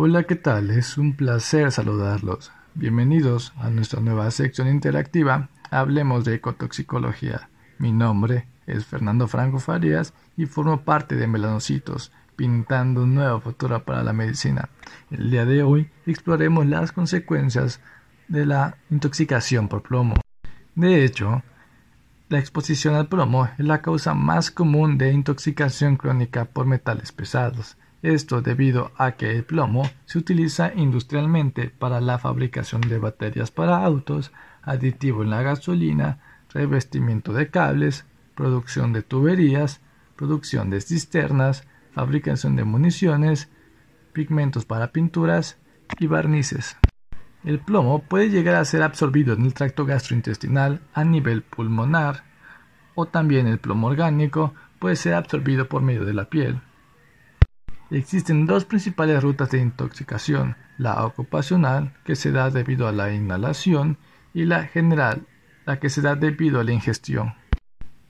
Hola, ¿qué tal? Es un placer saludarlos. Bienvenidos a nuestra nueva sección interactiva Hablemos de ecotoxicología. Mi nombre es Fernando Franco Farías y formo parte de Melanocitos, pintando un nuevo futuro para la medicina. El día de hoy exploraremos las consecuencias de la intoxicación por plomo. De hecho, la exposición al plomo es la causa más común de intoxicación crónica por metales pesados. Esto debido a que el plomo se utiliza industrialmente para la fabricación de baterías para autos, aditivo en la gasolina, revestimiento de cables, producción de tuberías, producción de cisternas, fabricación de municiones, pigmentos para pinturas y barnices. El plomo puede llegar a ser absorbido en el tracto gastrointestinal a nivel pulmonar o también el plomo orgánico puede ser absorbido por medio de la piel. Existen dos principales rutas de intoxicación, la ocupacional, que se da debido a la inhalación, y la general, la que se da debido a la ingestión.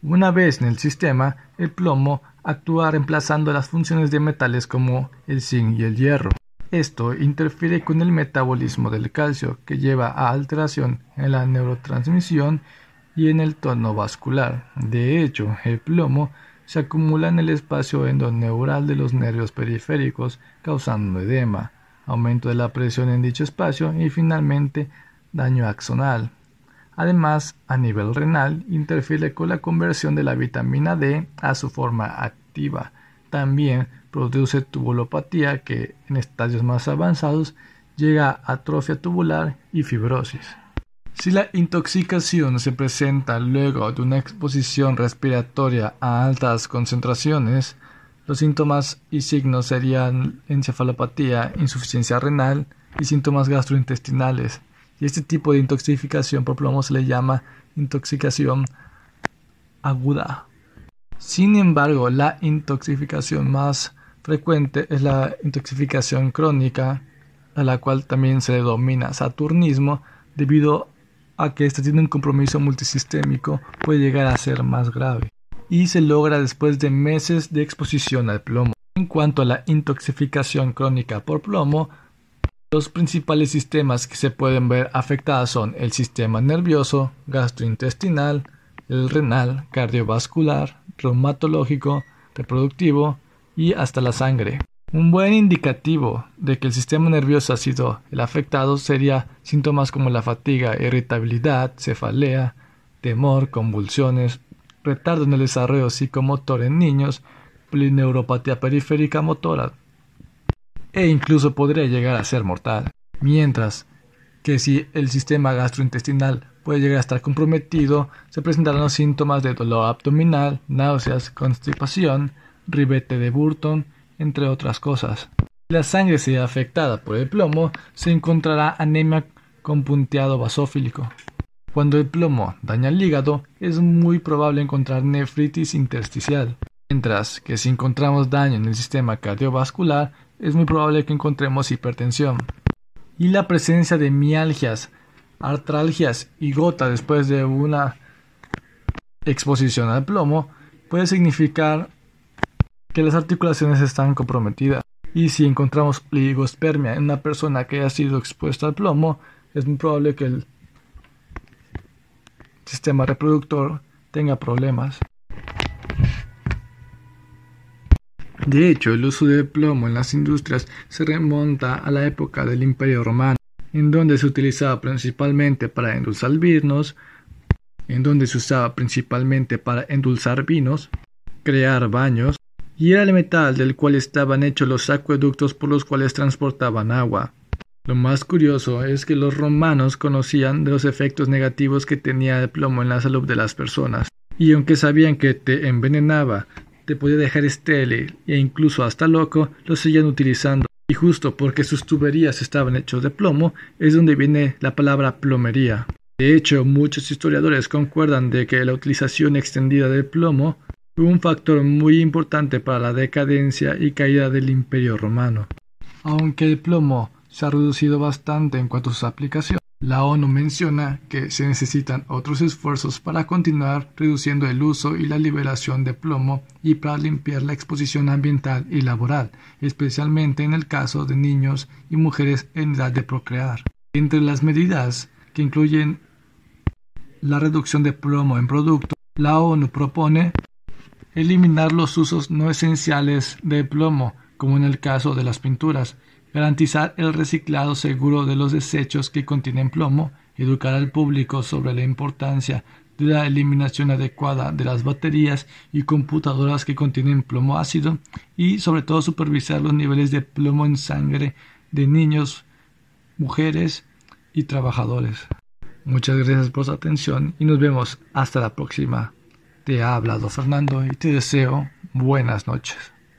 Una vez en el sistema, el plomo actúa reemplazando las funciones de metales como el zinc y el hierro. Esto interfiere con el metabolismo del calcio, que lleva a alteración en la neurotransmisión y en el tono vascular. De hecho, el plomo se acumula en el espacio endoneural de los nervios periféricos, causando edema, aumento de la presión en dicho espacio y finalmente daño axonal. Además, a nivel renal, interfiere con la conversión de la vitamina D a su forma activa. También produce tubulopatía que, en estadios más avanzados, llega a atrofia tubular y fibrosis. Si la intoxicación se presenta luego de una exposición respiratoria a altas concentraciones, los síntomas y signos serían encefalopatía, insuficiencia renal y síntomas gastrointestinales. Y este tipo de intoxicación por plomo se le llama intoxicación aguda. Sin embargo, la intoxicación más frecuente es la intoxicación crónica, a la cual también se denomina saturnismo, debido a que ésta tiene un compromiso multisistémico puede llegar a ser más grave y se logra después de meses de exposición al plomo. En cuanto a la intoxicación crónica por plomo, los principales sistemas que se pueden ver afectados son el sistema nervioso, gastrointestinal, el renal, cardiovascular, reumatológico, reproductivo y hasta la sangre. Un buen indicativo de que el sistema nervioso ha sido el afectado sería síntomas como la fatiga, irritabilidad, cefalea, temor, convulsiones, retardo en el desarrollo psicomotor en niños, polineuropatía periférica motora e incluso podría llegar a ser mortal. Mientras que si el sistema gastrointestinal puede llegar a estar comprometido, se presentarán los síntomas de dolor abdominal, náuseas, constipación, ribete de Burton, entre otras cosas. La sangre sea afectada por el plomo, se encontrará anemia con punteado basófilico. Cuando el plomo daña el hígado, es muy probable encontrar nefritis intersticial, mientras que si encontramos daño en el sistema cardiovascular, es muy probable que encontremos hipertensión. Y la presencia de mialgias, artralgias y gota después de una exposición al plomo puede significar que las articulaciones están comprometidas. Y si encontramos oligospermia en una persona que haya sido expuesta al plomo, es muy probable que el sistema reproductor tenga problemas. De hecho, el uso de plomo en las industrias se remonta a la época del Imperio Romano, en donde se utilizaba principalmente para endulzar vinos, en donde se usaba principalmente para endulzar vinos, crear baños, y era el metal del cual estaban hechos los acueductos por los cuales transportaban agua. Lo más curioso es que los romanos conocían de los efectos negativos que tenía el plomo en la salud de las personas, y aunque sabían que te envenenaba, te podía dejar estéril e incluso hasta loco, lo seguían utilizando. Y justo porque sus tuberías estaban hechos de plomo, es donde viene la palabra plomería. De hecho, muchos historiadores concuerdan de que la utilización extendida del plomo un factor muy importante para la decadencia y caída del Imperio romano. Aunque el plomo se ha reducido bastante en cuanto a sus aplicaciones, La ONU menciona que se necesitan otros esfuerzos para continuar reduciendo el uso y la liberación de plomo y para limpiar la exposición ambiental y laboral, especialmente en el caso de niños y mujeres en edad de procrear. Entre las medidas que incluyen la reducción de plomo en productos, la ONU propone eliminar los usos no esenciales de plomo, como en el caso de las pinturas, garantizar el reciclado seguro de los desechos que contienen plomo, educar al público sobre la importancia de la eliminación adecuada de las baterías y computadoras que contienen plomo ácido y sobre todo supervisar los niveles de plomo en sangre de niños, mujeres y trabajadores. Muchas gracias por su atención y nos vemos hasta la próxima. Te ha hablado Fernando y te deseo buenas noches.